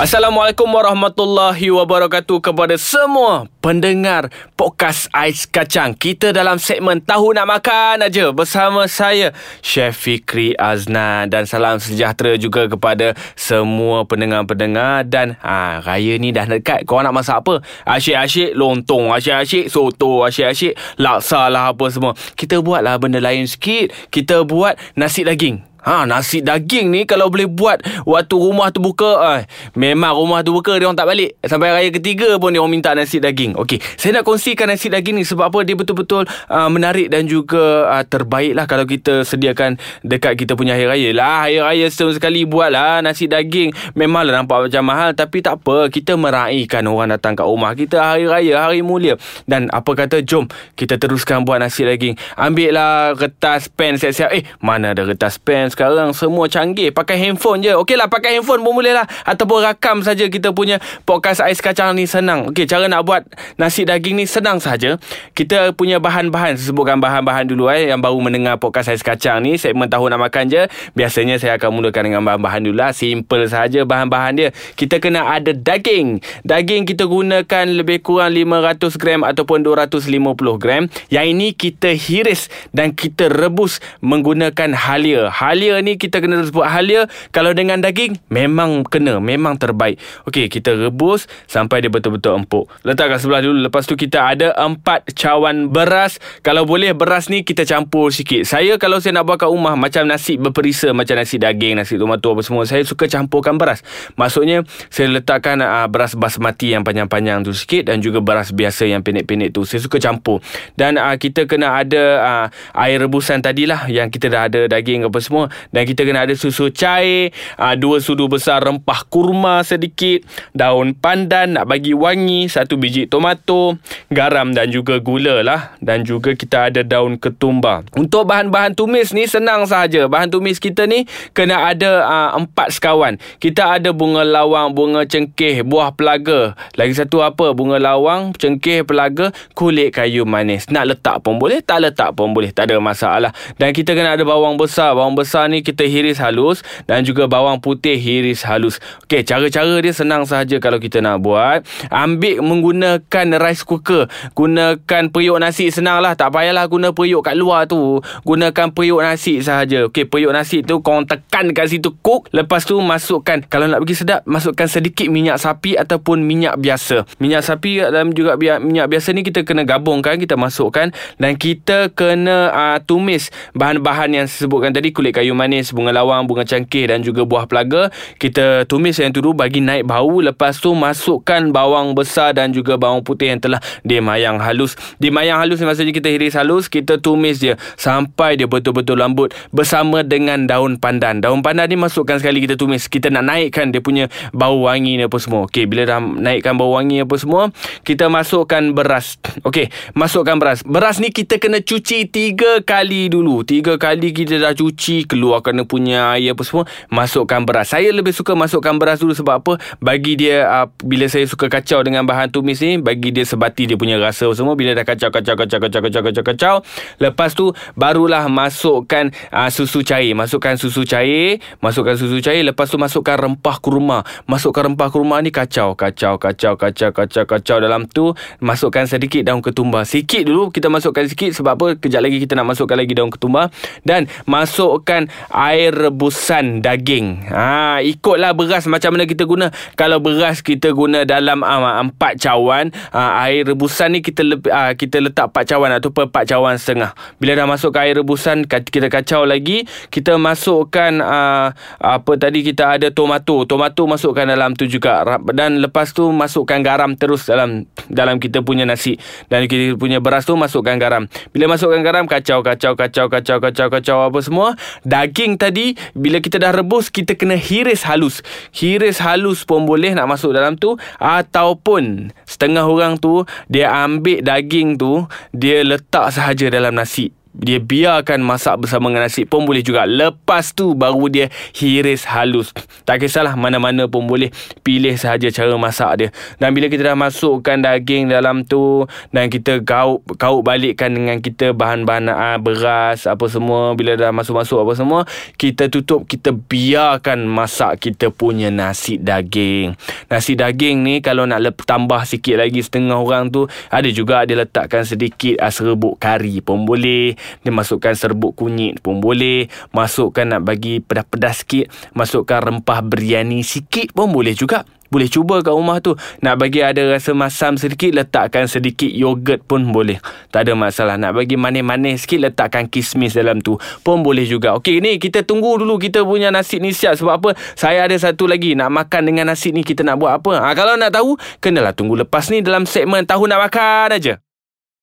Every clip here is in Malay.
Assalamualaikum warahmatullahi wabarakatuh kepada semua pendengar podcast Ais Kacang. Kita dalam segmen Tahu Nak Makan aja bersama saya Chef Fikri Azna dan salam sejahtera juga kepada semua pendengar-pendengar dan ha, raya ni dah dekat. Kau nak masak apa? Asyik-asyik lontong, asyik-asyik soto, asyik-asyik laksa lah apa semua. Kita buatlah benda lain sikit. Kita buat nasi daging. Ha nasi daging ni kalau boleh buat waktu rumah tu buka eh, memang rumah tu buka dia orang tak balik sampai raya ketiga pun dia orang minta nasi daging. Okey, saya nak kongsikan nasi daging ni sebab apa dia betul-betul uh, menarik dan juga uh, terbaik lah kalau kita sediakan dekat kita punya hari raya lah. Hari raya setahun sekali buatlah nasi daging. Memanglah nampak macam mahal tapi tak apa, kita meraihkan orang datang kat rumah kita hari raya, hari mulia. Dan apa kata jom kita teruskan buat nasi daging. Ambil lah kertas pen siap-siap. Eh, mana ada kertas pen sekarang semua canggih. Pakai handphone je. Okeylah pakai handphone pun boleh lah ataupun rakam saja kita punya podcast ais kacang ni senang. Okey cara nak buat nasi daging ni senang saja. Kita punya bahan-bahan sebutkan bahan-bahan dulu eh yang baru mendengar podcast ais kacang ni segmen tahu nak makan je. Biasanya saya akan mulakan dengan bahan-bahan dulu lah. Simple saja bahan-bahan dia. Kita kena ada daging. Daging kita gunakan lebih kurang 500 gram ataupun 250 gram. Yang ini kita hiris dan kita rebus menggunakan halia. Halia halia ni kita kena sebut halia. Kalau dengan daging memang kena memang terbaik. Okey kita rebus sampai dia betul-betul empuk. Letakkan sebelah dulu. Lepas tu kita ada empat cawan beras. Kalau boleh beras ni kita campur sikit. Saya kalau saya nak buat kat rumah macam nasi berperisa macam nasi daging nasi tomato apa semua saya suka campurkan beras. Maksudnya saya letakkan uh, beras basmati yang panjang-panjang tu sikit dan juga beras biasa yang pendek-pendek tu. Saya suka campur. Dan uh, kita kena ada uh, air rebusan tadilah yang kita dah ada daging apa semua dan kita kena ada susu cair aa, Dua sudu besar rempah kurma sedikit Daun pandan nak bagi wangi Satu biji tomato Garam dan juga gula lah. Dan juga kita ada daun ketumbar. Untuk bahan-bahan tumis ni senang sahaja. Bahan tumis kita ni kena ada aa, empat sekawan. Kita ada bunga lawang, bunga cengkeh, buah pelaga. Lagi satu apa? Bunga lawang, cengkeh, pelaga Kulit kayu manis. Nak letak pun boleh, tak letak pun boleh. Tak ada masalah. Dan kita kena ada bawang besar. Bawang besar besar ni kita hiris halus dan juga bawang putih hiris halus. Okey, cara-cara dia senang sahaja kalau kita nak buat. Ambil menggunakan rice cooker. Gunakan periuk nasi senanglah. Tak payahlah guna periuk kat luar tu. Gunakan periuk nasi sahaja. Okey, periuk nasi tu kau tekan kat situ cook. Lepas tu masukkan kalau nak bagi sedap masukkan sedikit minyak sapi ataupun minyak biasa. Minyak sapi dan juga minyak biasa ni kita kena gabungkan, kita masukkan dan kita kena uh, tumis bahan-bahan yang sebutkan tadi kulit kayu kayu manis, bunga lawang, bunga cangkir dan juga buah pelaga. Kita tumis yang dulu bagi naik bau. Lepas tu masukkan bawang besar dan juga bawang putih yang telah dimayang halus. Dimayang halus maksudnya kita hiris halus, kita tumis dia sampai dia betul-betul lembut bersama dengan daun pandan. Daun pandan ni masukkan sekali kita tumis. Kita nak naikkan dia punya bau wangi ni apa semua. Okey, bila dah naikkan bau wangi apa semua, kita masukkan beras. Okey, masukkan beras. Beras ni kita kena cuci tiga kali dulu. Tiga kali kita dah cuci keluarkan punya air apa semua masukkan beras saya lebih suka masukkan beras dulu sebab apa bagi dia uh, bila saya suka kacau dengan bahan tumis ni bagi dia sebati dia punya rasa semua bila dah kacau kacau kacau kacau kacau kacau kacau lepas tu barulah masukkan uh, susu cair masukkan susu cair masukkan susu cair lepas tu masukkan rempah kurma masukkan rempah kurma ni kacau kacau kacau kacau kacau kacau dalam tu masukkan sedikit daun ketumbar sikit dulu kita masukkan sikit sebab apa kejap lagi kita nak masukkan lagi daun ketumbar dan masukkan air rebusan daging. Ha, ikutlah beras macam mana kita guna. Kalau beras kita guna dalam uh, empat cawan, uh, air rebusan ni kita le- uh, kita letak empat cawan ataupun empat cawan setengah. Bila dah masuk ke air rebusan, kita kacau lagi, kita masukkan uh, apa tadi kita ada tomato. Tomato masukkan dalam tu juga dan lepas tu masukkan garam terus dalam dalam kita punya nasi dan kita punya beras tu masukkan garam. Bila masukkan garam kacau kacau kacau kacau kacau kacau apa semua daging tadi bila kita dah rebus kita kena hiris halus. Hiris halus pun boleh nak masuk dalam tu. Ataupun setengah orang tu dia ambil daging tu dia letak sahaja dalam nasi dia biarkan masak bersama dengan nasi pun boleh juga. Lepas tu baru dia hiris halus. Tak kisahlah mana-mana pun boleh pilih sahaja cara masak dia. Dan bila kita dah masukkan daging dalam tu dan kita gauk gauk balikkan dengan kita bahan-bahan uh, beras apa semua bila dah masuk-masuk apa semua, kita tutup kita biarkan masak kita punya nasi daging. Nasi daging ni kalau nak lep, tambah sikit lagi setengah orang tu ada juga dia letakkan sedikit uh, serbuk kari pun boleh dia masukkan serbuk kunyit pun boleh. Masukkan nak bagi pedas-pedas sikit. Masukkan rempah biryani sikit pun boleh juga. Boleh cuba kat rumah tu. Nak bagi ada rasa masam sedikit Letakkan sedikit yogurt pun boleh. Tak ada masalah. Nak bagi manis-manis sikit Letakkan kismis dalam tu Pun boleh juga. Okey ni kita tunggu dulu Kita punya nasi ni siap. Sebab apa? Saya ada satu lagi Nak makan dengan nasi ni. Kita nak buat apa? Ha, Kalau nak tahu Kenalah tunggu lepas ni Dalam segmen Tahu Nak Makan aja.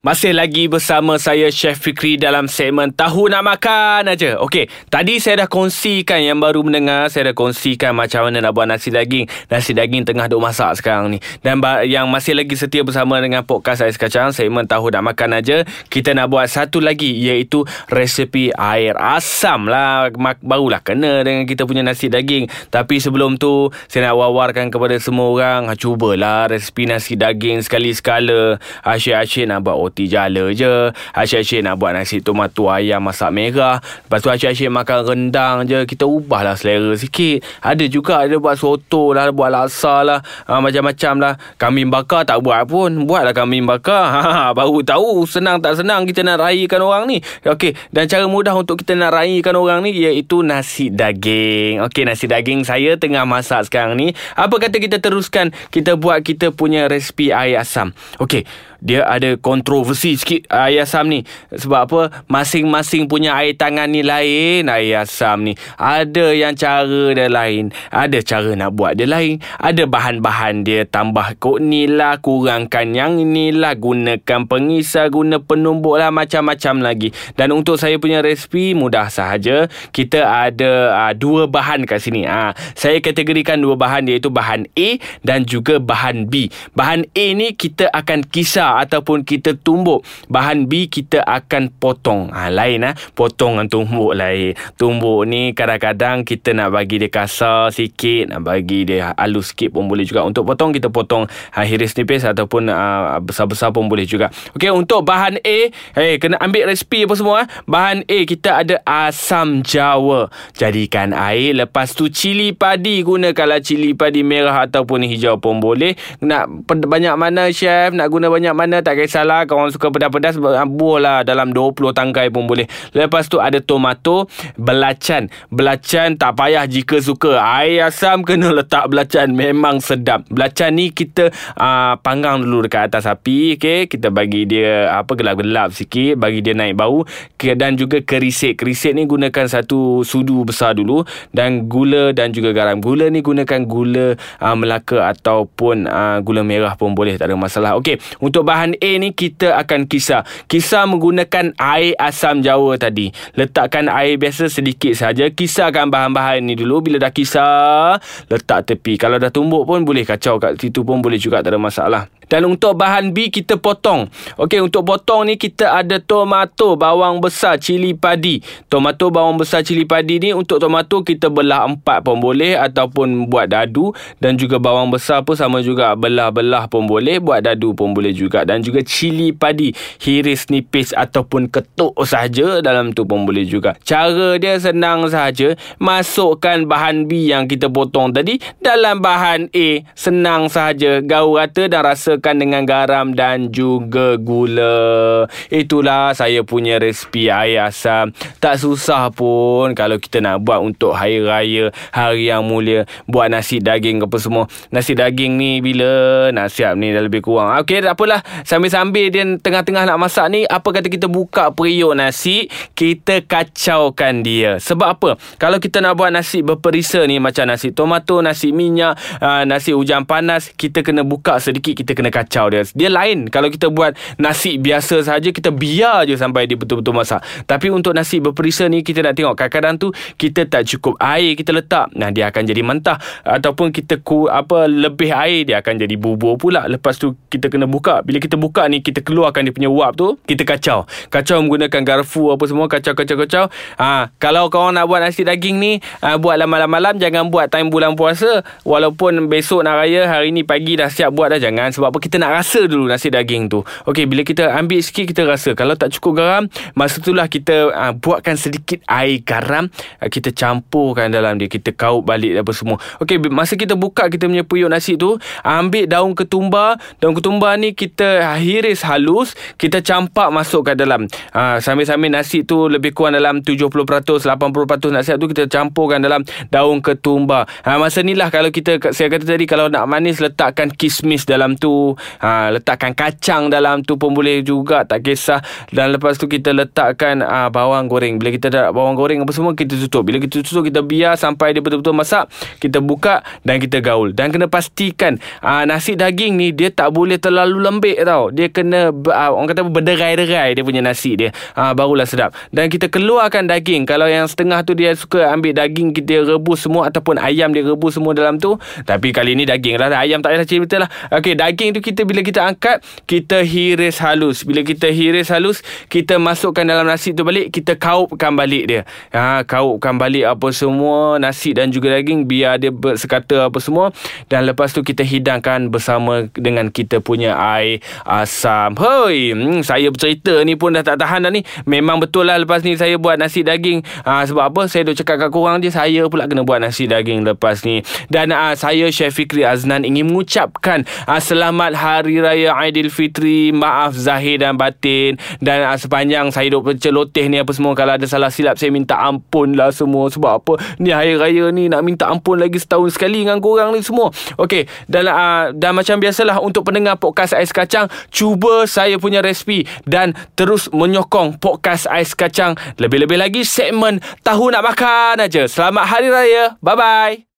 Masih lagi bersama saya Chef Fikri dalam segmen Tahu Nak Makan aja. Okey, tadi saya dah kongsikan yang baru mendengar, saya dah kongsikan macam mana nak buat nasi daging. Nasi daging tengah duk masak sekarang ni. Dan yang masih lagi setia bersama dengan podcast Ais Kacang, segmen Tahu Nak Makan aja, kita nak buat satu lagi iaitu resepi air asam lah. Barulah kena dengan kita punya nasi daging. Tapi sebelum tu, saya nak wawarkan kepada semua orang, ha, cubalah resepi nasi daging sekali-sekala. Asyik-asyik nak buat roti jala je. Asyik-asyik nak buat nasi tomato ayam masak merah. Lepas tu asyik-asyik makan rendang je. Kita ubahlah selera sikit. Ada juga ada buat soto lah Buat laksa lah. Ha, Macam-macam lah. Kambing bakar tak buat pun. Buatlah kambing bakar. Ha, Baru tahu senang tak senang kita nak raikan orang ni. Okey Dan cara mudah untuk kita nak raikan orang ni Iaitu nasi daging. Okey nasi daging saya tengah masak sekarang ni. Apa kata kita teruskan? Kita buat kita punya resipi air asam. Okey dia ada kontroversi sikit air asam ni. Sebab apa? Masing-masing punya air tangan ni lain air asam ni. Ada yang cara dia lain. Ada cara nak buat dia lain. Ada bahan-bahan dia tambah kok ni lah. Kurangkan yang ni lah. Gunakan pengisar guna penumbuk lah. Macam-macam lagi. Dan untuk saya punya resipi mudah sahaja. Kita ada uh, dua bahan kat sini. Uh, saya kategorikan dua bahan iaitu bahan A dan juga bahan B. Bahan A ni kita akan kisar ataupun kita tumbuk bahan B kita akan potong. Ha, lain ha? potong dengan tumbuk lain. Tumbuk ni kadang-kadang kita nak bagi dia kasar sikit nak bagi dia halus sikit pun boleh juga. Untuk potong kita potong ha, hiris nipis ataupun ha, besar-besar pun boleh juga. Okey untuk bahan A hey, kena ambil resipi apa semua ha? bahan A kita ada asam jawa. Jadikan air lepas tu cili padi. Gunakanlah cili padi merah ataupun hijau pun boleh. Nak banyak mana chef? Nak guna banyak mana? Tak kisahlah orang suka pedas-pedas Buah lah dalam 20 tangkai pun boleh. Lepas tu ada tomato Belacan. Belacan tak payah jika suka. Air asam kena letak belacan. Memang sedap. Belacan ni kita uh, Panggang dulu dekat atas api okay? Kita bagi dia Apa gelap-gelap sikit Bagi dia naik bau. Dan juga kerisik. Kerisik ni gunakan satu sudu besar dulu. Dan gula dan juga garam. Gula ni gunakan gula uh, Melaka Ataupun uh, gula merah pun boleh. Tak ada masalah. Okay Untuk bahan A ni kita akan kisar. Kisar menggunakan air asam jawa tadi. Letakkan air biasa sedikit saja. Kisarkan bahan-bahan ni dulu. Bila dah kisar, letak tepi. Kalau dah tumbuk pun boleh kacau kat situ pun boleh juga. Tak ada masalah. Dan untuk bahan B kita potong. Okey, untuk potong ni kita ada tomato, bawang besar, cili padi. Tomato, bawang besar, cili padi ni untuk tomato kita belah empat pun boleh ataupun buat dadu dan juga bawang besar pun sama juga belah-belah pun boleh, buat dadu pun boleh juga dan juga cili padi hiris nipis ataupun ketuk saja dalam tu pun boleh juga. Cara dia senang saja, masukkan bahan B yang kita potong tadi dalam bahan A. Senang saja, gaul rata dan rasa samakan dengan garam dan juga gula. Itulah saya punya resipi air asam. Tak susah pun kalau kita nak buat untuk hari raya, hari yang mulia, buat nasi daging apa semua. Nasi daging ni bila nak siap ni dah lebih kurang. Okey, tak apalah. Sambil-sambil dia tengah-tengah nak masak ni, apa kata kita buka periuk nasi, kita kacaukan dia. Sebab apa? Kalau kita nak buat nasi berperisa ni macam nasi tomato, nasi minyak, ah, nasi hujan panas, kita kena buka sedikit, kita kena kacau dia. Dia lain kalau kita buat nasi biasa saja kita biar je sampai dia betul-betul masak. Tapi untuk nasi berperisa ni kita nak tengok kadang-kadang tu kita tak cukup air kita letak. Nah dia akan jadi mentah ataupun kita ku apa lebih air dia akan jadi bubur pula. Lepas tu kita kena buka. Bila kita buka ni kita keluarkan dia punya uap tu, kita kacau. Kacau menggunakan garfu apa semua kacau kacau kacau. Ha, kalau kau nak buat nasi daging ni ha, buat malam-malam jangan buat time bulan puasa walaupun besok nak raya hari ni pagi dah siap buat dah jangan sebab apa kita nak rasa dulu nasi daging tu. Okey bila kita ambil sikit kita rasa kalau tak cukup garam masa itulah kita uh, buatkan sedikit air garam uh, kita campurkan dalam dia kita kaut balik apa semua. Okey masa kita buka kita punya puyuk nasi tu ambil daun ketumbar daun ketumbar ni kita hiris halus kita campak masuk ke dalam. Uh, sambil-sambil nasi tu lebih kurang dalam 70% 80% nasi tu kita campurkan dalam daun ketumbar. Ha, masa ni lah kalau kita saya kata tadi kalau nak manis letakkan kismis dalam tu. Ha, letakkan kacang dalam tu pun boleh juga tak kisah. Dan lepas tu kita letakkan ha, bawang goreng. Bila kita dah bawang goreng apa semua kita tutup. Bila kita tutup kita biar sampai dia betul-betul masak kita buka dan kita gaul. Dan kena pastikan ha, nasi daging ni dia tak boleh terlalu lembik tau. Dia kena ha, orang kata berderai-derai dia punya nasi dia. Ha, barulah sedap. Dan kita keluarkan daging. Kalau yang setengah tu dia suka ambil daging kita rebus semua ataupun ayam dia rebus semua dalam tu. Tapi kali ni daging lah ayam tak payah cerita lah. Okey, daging tu kita bila kita angkat kita hiris halus. Bila kita hiris halus kita masukkan dalam nasi tu balik kita kaupkan balik dia. Ha, kaupkan balik apa semua nasi dan juga daging biar dia sekata apa semua. Dan lepas tu kita hidangkan bersama dengan kita punya air asam hoi hmm, saya bercerita ni pun dah tak tahan dah ni. Memang betul lah lepas ni saya buat nasi daging. Ha, sebab apa? Saya dah cakap kat korang je saya pula kena buat nasi daging lepas ni. Dan uh, saya Chef Fikri Aznan ingin mengucapkan uh, selamat hari raya Aidilfitri maaf zahir dan batin. Dan uh, sepanjang saya duduk celoteh ni apa semua kalau ada salah silap saya minta ampun lah semua. Sebab apa? Ni hari raya ni nak minta ampun lagi setahun sekali dengan korang ni semua. Okey dan uh, dan macam biasalah untuk pendengar podcast Ais Kacang cuba saya punya resipi dan terus menyokong podcast Ais Kacang. Lebih-lebih lagi segmen tahu nak makan aja. Selamat hari raya. Bye bye